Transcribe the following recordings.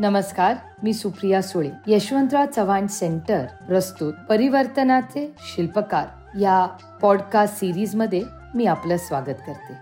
नमस्कार मी सुप्रिया सुळे यशवंतराव चव्हाण सेंटर प्रस्तुत परिवर्तनाचे शिल्पकार. या पॉडकास्ट सिरीजमध्ये मी आपलं स्वागत करते.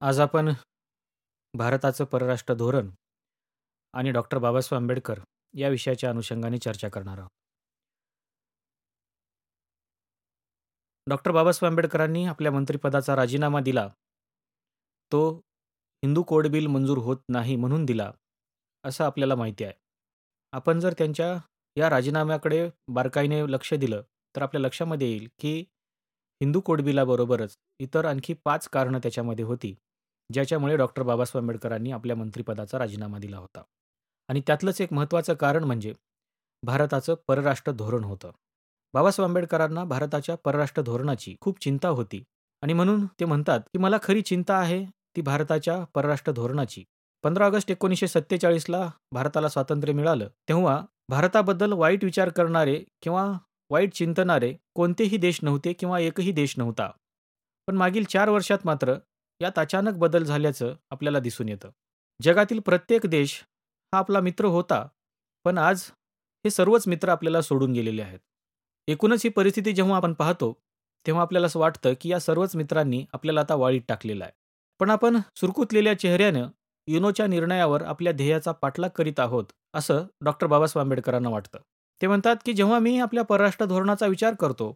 आज आपण भारताचं परराष्ट्र धोरण आणि डॉक्टर बाबासाहेब आंबेडकर या विषयाच्या अनुषंगाने चर्चा करणार आहोत. डॉक्टर बाबासाहेब आंबेडकरांनी आपल्या मंत्रिपदाचा राजीनामा दिला. तो हिंदू कोड बिल मंजूर होत नाही म्हणून दिला. असं आपल्याला माहिती आहे. आपण जर त्यांच्या या राजीनाम्याकडे बारकाईने लक्ष दिलं तर आपल्या लक्षामध्ये येईल की हिंदू कोडबिलाबरोबरच इतर आणखी पाच कारणं त्याच्यामध्ये होती ज्याच्यामुळे डॉक्टर बाबासाहेब आंबेडकरांनी आपल्या मंत्रिपदाचा राजीनामा दिला होता. आणि त्यातलंच एक महत्त्वाचं कारण म्हणजे भारताचं परराष्ट्र धोरण होतं. बाबासाहेब आंबेडकरांना भारताच्या परराष्ट्र धोरणाची खूप चिंता होती आणि म्हणून ते म्हणतात की मला खरी चिंता आहे ती भारताच्या परराष्ट्र धोरणाची. पंधरा ऑगस्ट एकोणीसशे सत्तेचाळीसला भारताला स्वातंत्र्य मिळालं. तेव्हा भारताबद्दल वाईट विचार करणारे किंवा वाईट चिंतणारे कोणतेही देश नव्हते किंवा एकही देश नव्हता. पण मागील चार वर्षात मात्र यात अचानक बदल झाल्याचं आपल्याला दिसून येतं. जगातील प्रत्येक देश हा आपला मित्र होता पण आज हे सर्वच मित्र आपल्याला सोडून गेलेले आहेत. एकूणच ही परिस्थिती जेव्हा आपण पाहतो तेव्हा आपल्याला असं वाटतं की या सर्वच मित्रांनी आपल्याला आता वाळीत टाकलेला आहे. पण आपण सुरकुतलेल्या चेहऱ्यानं युनोच्या निर्णयावर आपल्या ध्येयाचा पाठलाग करीत आहोत असं डॉक्टर बाबासाहेब आंबेडकरांना वाटतं. ते म्हणतात की जेव्हा मी आपल्या परराष्ट्र धोरणाचा विचार करतो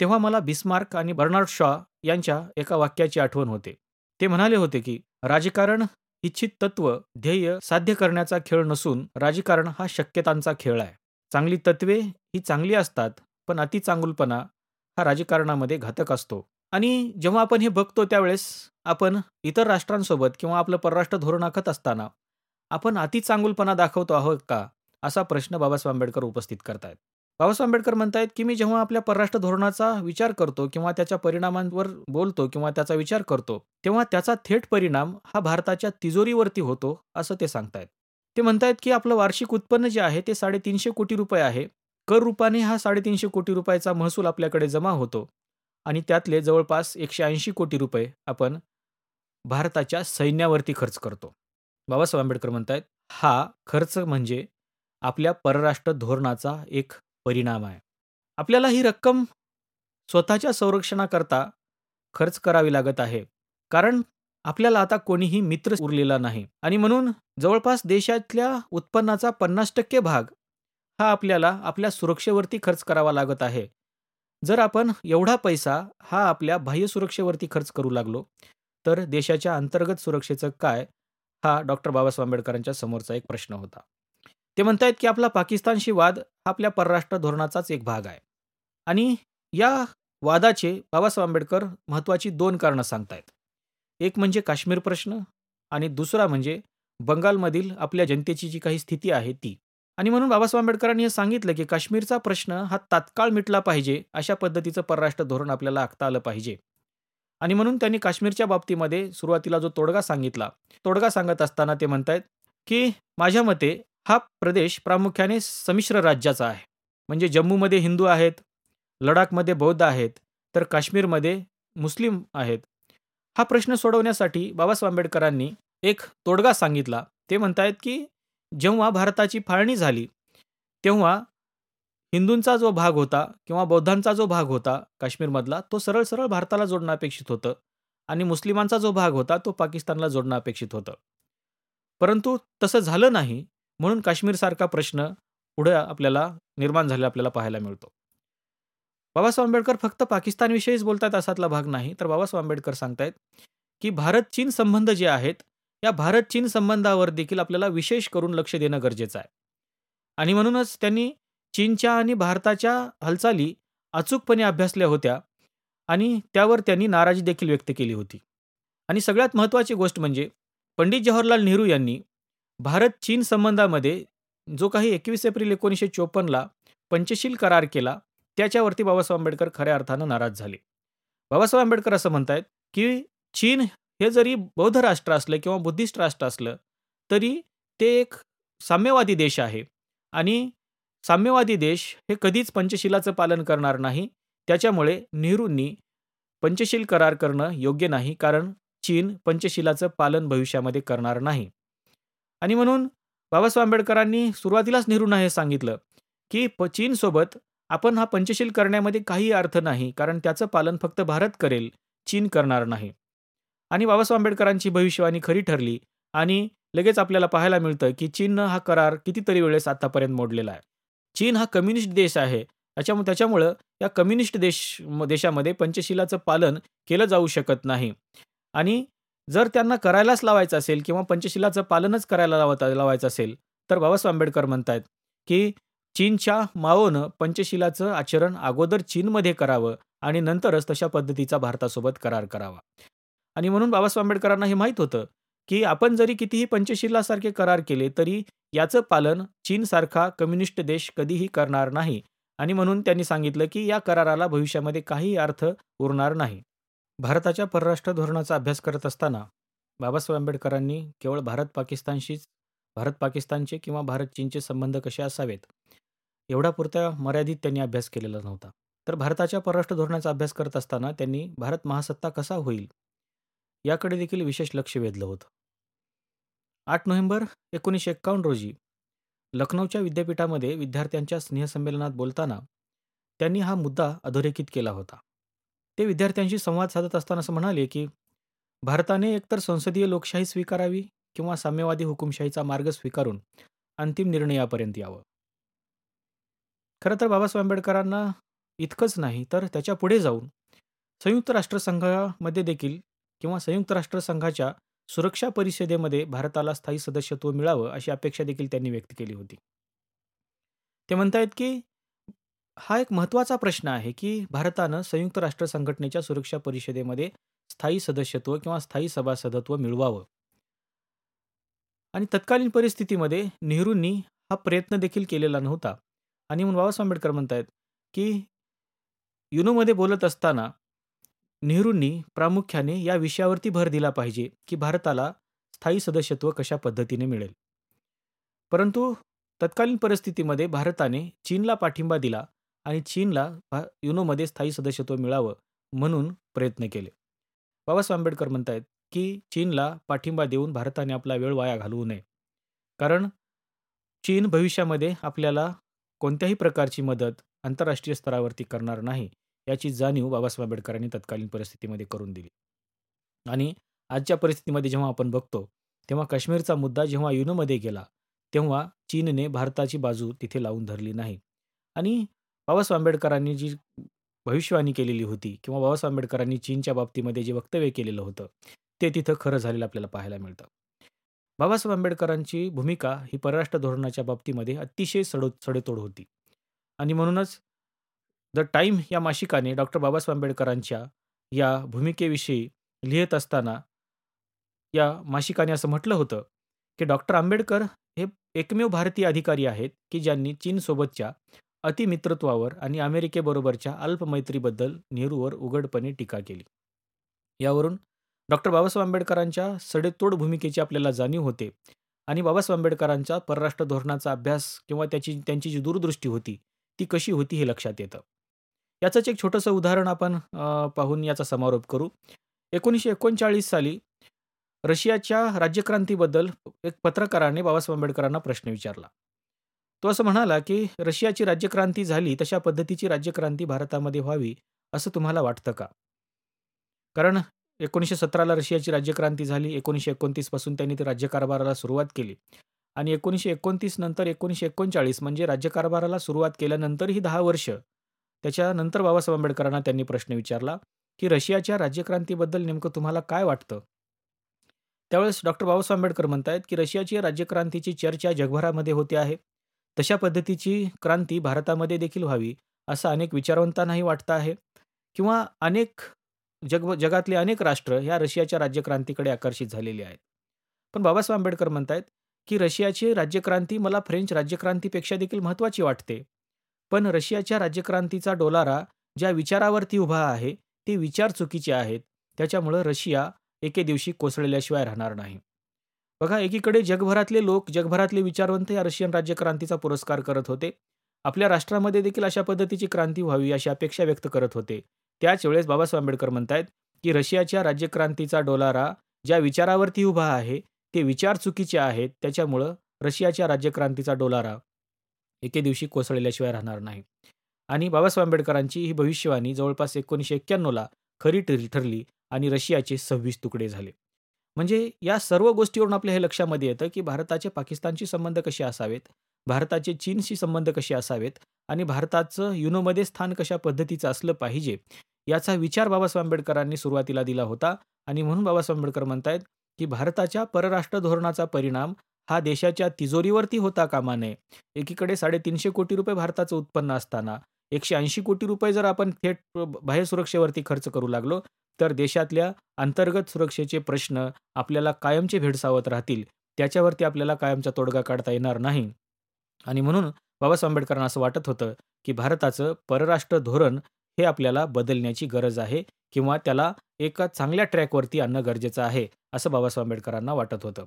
तेव्हा मला बिस्मार्क आणि बर्नार्ड शॉ यांच्या एका वाक्याची आठवण होते. ते म्हणाले होते की राजकारण इच्छित तत्व ध्येय साध्य करण्याचा खेळ नसून राजकारण हा शक्यतांचा खेळ आहे. चांगली तत्वे ही चांगली असतात पण अति चांगुलपणा हा राजकारणामध्ये घातक असतो. आणि जेव्हा आपण हे बघतो त्यावेळेस आपण इतर राष्ट्रांसोबत किंवा आपलं परराष्ट्र धोरण आखत असताना आपण अति चांगुलपणा दाखवतो आहोत का असा प्रश्न बाबासाहेब आंबेडकर उपस्थित करतायत. बाबासाहेब आंबेडकर म्हणतायत की मी जेव्हा आपल्या परराष्ट्र धोरणाचा विचार करतो किंवा त्याच्या परिणामांवर बोलतो किंवा त्याचा विचार करतो तेव्हा त्याचा थेट परिणाम हा भारताच्या तिजोरीवरती होतो असं ते सांगतायत. ते म्हणतायत की आपलं वार्षिक उत्पन्न जे आहे ते साडेतीनशे कोटी रुपये आहे. कर रूपाने हा साडेतीनशे कोटी रुपयाचा महसूल आपल्याकडे जमा होतो आणि त्यातले जवळपास एकशे ऐंशी कोटी रुपये आपण भारताच्या सैन्यावरती खर्च करतो. बाबासाहेब आंबेडकर म्हणतायत हा खर्च म्हणजे आपल्या परराष्ट्र धोरणाचा एक परिणाम आहे. आपल्याला ही रक्कम स्वतःच्या संरक्षणाकरता खर्च करावी लागत आहे. कारण आपल्याला आता कोणीही मित्र उरलेला नाही. आणि म्हणून जवळपास देशातल्या उत्पन्नाचा पन्नास टक्के भाग हा आपल्याला आपल्या सुरक्षेवरती खर्च करावा लागत आहे. जर आपण एवढा पैसा हा आपल्या बाह्य सुरक्षेवरती खर्च करू लागलो तर देशाच्या अंतर्गत सुरक्षेचं काय हा डॉक्टर बाबासाहेब आंबेडकरांच्या समोरचा एक प्रश्न होता. ते म्हणतायत की आपला पाकिस्तानशी वाद हा आपल्या परराष्ट्र धोरणाचाच एक भाग आहे. आणि या वादाचे बाबासाहेब आंबेडकर महत्त्वाची दोन कारणं सांगतायत. एक म्हणजे काश्मीर प्रश्न आणि दुसरा म्हणजे बंगालमधील आपल्या जनतेची जी काही स्थिती आहे ती. आणि म्हणून बाबासाहेब आंबेडकरांनी हे सांगितलं की काश्मीरचा प्रश्न हा तात्काळ मिटला पाहिजे अशा पद्धतीचं परराष्ट्र धोरण आपल्याला आखता आलं पाहिजे. आणि म्हणून त्यांनी काश्मीरच्या बाबतीमध्ये सुरुवातीला जो तोडगा सांगितला तोडगा सांगत असताना ते म्हणतायत की माझ्या मते हा प्रदेश प्रामुख्याने संमिश्र राज्याचा आहे. म्हणजे जम्मूमध्ये हिंदू आहेत लडाखमध्ये बौद्ध आहेत तर काश्मीरमध्ये मुस्लिम आहेत. हा प्रश्न सोडवण्यासाठी बाबासाहेब आंबेडकरांनी एक तोडगा सांगितला. ते म्हणतायत की जेव्हा भारताची फाळणी झाली तेव्हा हिंदूंचा जो भाग होता किंवा बौद्धांचा जो भाग होता काश्मीरमधला तो सरळ सरळ भारताला जोडणं अपेक्षित होतं आणि मुस्लिमांचा जो भाग होता तो पाकिस्तानला जोडणं अपेक्षित होतं. परंतु तसं झालं नाही म्हणून काश्मीरसारखा प्रश्न पुढे आपल्याला निर्माण झालेला आपल्याला पाहायला मिळतो. बाबासाहेब आंबेडकर फक्त पाकिस्तानविषयीच बोलतात असातला भाग नाही तर बाबासाहेब आंबेडकर सांगतायत की भारत चीन संबंध जे आहेत या भारत चीन संबंधावर देखील आपल्याला विशेष करून लक्ष देणं गरजेचं आहे. आणि म्हणूनच त्यांनी चीनच्या आणि भारताच्या हालचाली अचूकपणे अभ्यासल्या होत्या आणि त्यावर त्यांनी नाराजी देखील व्यक्त केली होती. आणि सगळ्यात महत्त्वाची गोष्ट म्हणजे पंडित जवाहरलाल नेहरू यांनी भारत चीन संबंधामध्ये जो काही एकवीस एप्रिल एकोणीसशे चोपन्नला पंचशील करार केला त्याच्यावरती बाबासाहेब आंबेडकर खऱ्या अर्थानं नाराज झाले. बाबासाहेब आंबेडकर असं म्हणतायत की चीन हे जरी बौद्ध राष्ट्र असलं किंवा बुद्धिस्ट राष्ट्र असलं तरी ते एक साम्यवादी देश आहे आणि साम्यवादी देश हे कधीच पंचशिलाचं पालन करणार नाही. त्याच्यामुळे नेहरूंनी पंचशील करार करणं योग्य नाही कारण चीन पंचशिलाचं पालन भविष्यामध्ये करणार नाही. आणि म्हणून बाबासाहेब आंबेडकरांनी सुरुवातीलाच नेहरूंना हे सांगितलं की प चीनसोबत आपण हा पंचशील करण्यामध्ये काही अर्थ नाही कारण त्याचं पालन फक्त भारत करेल चीन करणार नाही. आणि बाबासाहेब आंबेडकरांची भविष्यवाणी खरी ठरली आणि लगेच आपल्याला पाहायला मिळतं की चीननं हा करार कितीतरी वेळेस आतापर्यंत मोडलेला आहे. चीन हा कम्युनिस्ट देश आहे. त्याच्यामुळे त्याच्यामुळं या कम्युनिस्ट देश देशामध्ये पंचशिलाचं पालन केलं जाऊ शकत नाही. आणि जर त्यांना करायलाच लावायचं असेल किंवा पंचशिलाचं पालनच करायला लावत लावायचं असेल तर बाबासाहेब आंबेडकर म्हणतायत की चीनच्या माओनं पंचशिलाचं आचरण अगोदर चीनमध्ये करावं आणि नंतरच तशा पद्धतीचा भारतासोबत करार करावा. आणि म्हणून बाबासाहेब आंबेडकरांना हे माहीत होतं की आपण जरी कितीही पंचशिलासारखे करार केले तरी याचं पालन चीनसारखा कम्युनिस्ट देश कधीही करणार नाही. आणि म्हणून त्यांनी सांगितलं की या कराराला भविष्यामध्ये काही अर्थ उरणार नाही. भारताच्या परराष्ट्र धोरणाचा अभ्यास करत असताना बाबासाहेब आंबेडकरांनी केवळ भारत पाकिस्तानशीच भारत पाकिस्तानचे किंवा भारत चीनचे संबंध कसे असावेत एवढा पुरता मर्यादित त्यांनी अभ्यास केलेला नव्हता. तर भारताच्या परराष्ट्र धोरणाचा अभ्यास करत असताना त्यांनी भारत महासत्ता कसा होईल याकडे देखील विशेष लक्ष वेधलं होतं. आठ नोव्हेंबर एकोणीसशे एक्कावन्न रोजी लखनौच्या विद्यापीठामध्ये विद्यार्थ्यांच्या स्नेहसंमेलनात बोलताना त्यांनी हा मुद्दा अधोरेखित केला होता. ते विद्यार्थ्यांशी संवाद साधत असताना असं म्हणाले की भारताने एकतर संसदीय लोकशाही स्वीकारावी किंवा साम्यवादी हुकुमशाहीचा मार्ग स्वीकारून अंतिम निर्णयापर्यंत यावं. खरं तर बाबासाहेब आंबेडकरांना इतकंच नाही तर त्याच्या पुढे जाऊन संयुक्त राष्ट्रसंघामध्ये देखील किंवा संयुक्त राष्ट्रसंघाच्या सुरक्षा परिषदेमध्ये भारताला स्थायी सदस्यत्व मिळावं अशी अपेक्षा देखील त्यांनी व्यक्त केली होती. ते म्हणतायत की हा एक महत्त्वाचा प्रश्न आहे की भारतानं संयुक्त राष्ट्र संघटनेच्या सुरक्षा परिषदेमध्ये स्थायी सदस्यत्व किंवा स्थायी सभासदत्व मिळवावं. आणि तत्कालीन परिस्थितीमध्ये नेहरूंनी हा प्रयत्न देखील केलेला नव्हता. आणि म्हणून बाबासाहेब आंबेडकर म्हणतायत की युनोमध्ये बोलत असताना नेहरूंनी प्रामुख्याने या विषयावरती भर दिला पाहिजे की भारताला स्थायी सदस्यत्व कशा पद्धतीने मिळेल. परंतु तत्कालीन परिस्थितीमध्ये भारताने चीनला पाठिंबा दिला आणि चीनला युनोमध्ये स्थायी सदस्यत्व मिळावं म्हणून प्रयत्न केले. बाबासाहेब आंबेडकर म्हणतायत की चीनला पाठिंबा देऊन भारताने आपला वेळ वाया घालवू नये. कारण चीन भविष्यामध्ये आपल्याला कोणत्याही प्रकारची मदत आंतरराष्ट्रीय स्तरावरती करणार नाही. याची जाणीव बाबासाहेब आंबेडकरांनी तत्कालीन परिस्थितीमध्ये करून दिली. आणि आजच्या परिस्थितीमध्ये जेव्हा आपण बघतो तेव्हा काश्मीरचा मुद्दा जेव्हा युनोमध्ये गेला तेव्हा चीनने भारताची बाजू तिथे लावून धरली नाही. आणि बाबासाहेब आंबेडकरांनी जी भविष्यवाणी केलेली होती किंवा बाबासाहेब आंबेडकरांनी चीनच्या बाबतीमध्ये जे वक्तव्य केलेलं होतं ते तिथं खरं झालेलं आपल्याला पाहायला मिळतं. बाबासाहेब आंबेडकरांची भूमिका ही परराष्ट्र धोरणाच्या बाबतीमध्ये अतिशय सडो सडेतोड होती. आणि म्हणूनच द टाईम या मासिकाने डॉक्टर बाबासाहेब आंबेडकरांच्या या भूमिकेविषयी लिहित असताना या मासिकाने असं म्हटलं होतं की डॉक्टर आंबेडकर हे एकमेव भारतीय अधिकारी आहेत की ज्यांनी चीनसोबतच्या अतिमित्रत्वावर आणि अमेरिकेबरोबरच्या अल्पमैत्रीबद्दल नेहरूवर उघडपणे टीका केली. यावरून डॉक्टर बाबासाहेब आंबेडकरांच्या सडेतोड भूमिकेची आपल्याला जाणीव होते आणि बाबासाहेब आंबेडकरांच्या परराष्ट्र धोरणाचा अभ्यास किंवा त्याची त्यांची जी दूरदृष्टी होती ती कशी होती हे लक्षात येतं. याचंच एक छोटंसं उदाहरण आपण पाहून याचा समारोप करू. एकोणीसशे एकोणचाळीस साली रशियाच्या राज्यक्रांतीबद्दल एक पत्रकाराने बाबासाहेब आंबेडकरांना प्रश्न विचारला. तो असं म्हणाला की रशियाची राज्यक्रांती झाली तशा पद्धतीची राज्यक्रांती भारतामध्ये व्हावी असं तुम्हाला वाटतं का? कारण एकोणीसशे सतराला रशियाची राज्यक्रांती झाली एकोणीसशे एकोणतीसपासून त्यांनी ते राज्यकारभाराला सुरुवात केली. आणि एकोणीसशे एकोणतीस नंतर एकोणीसशे एकोणचाळीस म्हणजे राज्यकारभाराला सुरुवात केल्यानंतरही दहा वर्ष त्याच्यानंतर बाबासाहेब आंबेडकरांना त्यांनी प्रश्न विचारला की रशियाच्या राज्यक्रांतीबद्दल नेमकं तुम्हाला काय वाटतं? त्यावेळेस डॉक्टर बाबासाहेब आंबेडकर म्हणतायत की रशियाची राज्यक्रांतीची चर्चा जगभरामध्ये होते आहे. तशा पद्धतीची क्रांती भारतामध्ये देखील व्हावी असं अनेक विचारवंतांनाही वाटतं आहे. किंवा अनेक जग जगातले अनेक राष्ट्र ह्या रशियाच्या राज्यक्रांतीकडे आकर्षित झालेले आहेत. पण बाबासाहेब आंबेडकर म्हणतायत की रशियाची राज्यक्रांती मला फ्रेंच राज्यक्रांतीपेक्षा देखील महत्त्वाची वाटते. पण रशियाच्या राज्यक्रांतीचा डोलारा ज्या विचारावरती उभा आहे ते विचार चुकीचे आहेत. त्याच्यामुळं रशिया एके दिवशी कोसळल्याशिवाय राहणार नाही. बघा एकीकडे जगभरातले लोक जगभरातले विचारवंत या रशियन राज्यक्रांतीचा पुरस्कार करत होते. आपल्या राष्ट्रामध्ये देखील अशा पद्धतीची क्रांती व्हावी अशी अपेक्षा व्यक्त करत होते. त्याच वेळेस बाबासाहेब आंबेडकर म्हणतायत की रशियाच्या राज्यक्रांतीचा डोलारा ज्या विचारावरती उभा आहे ते विचार चुकीचे आहेत. त्याच्यामुळं रशियाच्या राज्यक्रांतीचा डोलारा एके दिवशी कोसळल्याशिवाय राहणार नाही. आणि बाबासाहेब आंबेडकरांची ही भविष्यवाणी जवळपास एकोणीसशे एक्क्याण्णवला खरी ठरली आणि रशियाचे सव्वीस तुकडे झाले. म्हणजे या सर्व गोष्टीवरून आपल्या हे लक्षामध्ये येतं की भारताचे पाकिस्तानशी संबंध कसे असावेत भारताचे चीनशी संबंध कसे असावेत आणि भारताचं युनोमध्ये स्थान कशा पद्धतीचं असलं पाहिजे याचा विचार बाबासाहेब आंबेडकरांनी सुरुवातीला दिला होता. आणि म्हणून बाबासाहेब आंबेडकर म्हणतायत की भारताच्या परराष्ट्र धोरणाचा परिणाम हा देशाच्या तिजोरीवरती होता कामा नये एकीकडे साडेतीनशे कोटी रुपये भारताचं उत्पन्न असताना एकशे ऐंशी कोटी रुपये जर आपण थेट बाह्य सुरक्षेवरती खर्च करू लागलो तर देशातल्या अंतर्गत सुरक्षेचे प्रश्न आपल्याला कायमचे भेडसावत राहतील. त्याच्यावरती आपल्याला कायमचा तोडगा काढता येणार नाही. आणि म्हणून बाबासाहेब आंबेडकरांना असं वाटत होतं की भारताचं परराष्ट्र धोरण हे आपल्याला बदलण्याची गरज आहे किंवा त्याला एका चांगल्या ट्रॅकवरती आणणं गरजेचं आहे असं बाबासाहेब आंबेडकरांना वाटत होतं.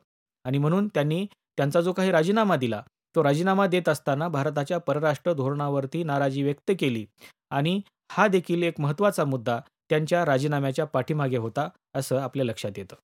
आणि म्हणून त्यांनी त्यांचा जो काही राजीनामा दिला तो राजीनामा देत असताना भारताच्या परराष्ट्र धोरणावरती नाराजी व्यक्त केली. आणि हा देखील एक महत्त्वाचा मुद्दा त्यांच्या राजीनाम्याच्या पाठीमागे होता असं आपल्या लक्षात येतं.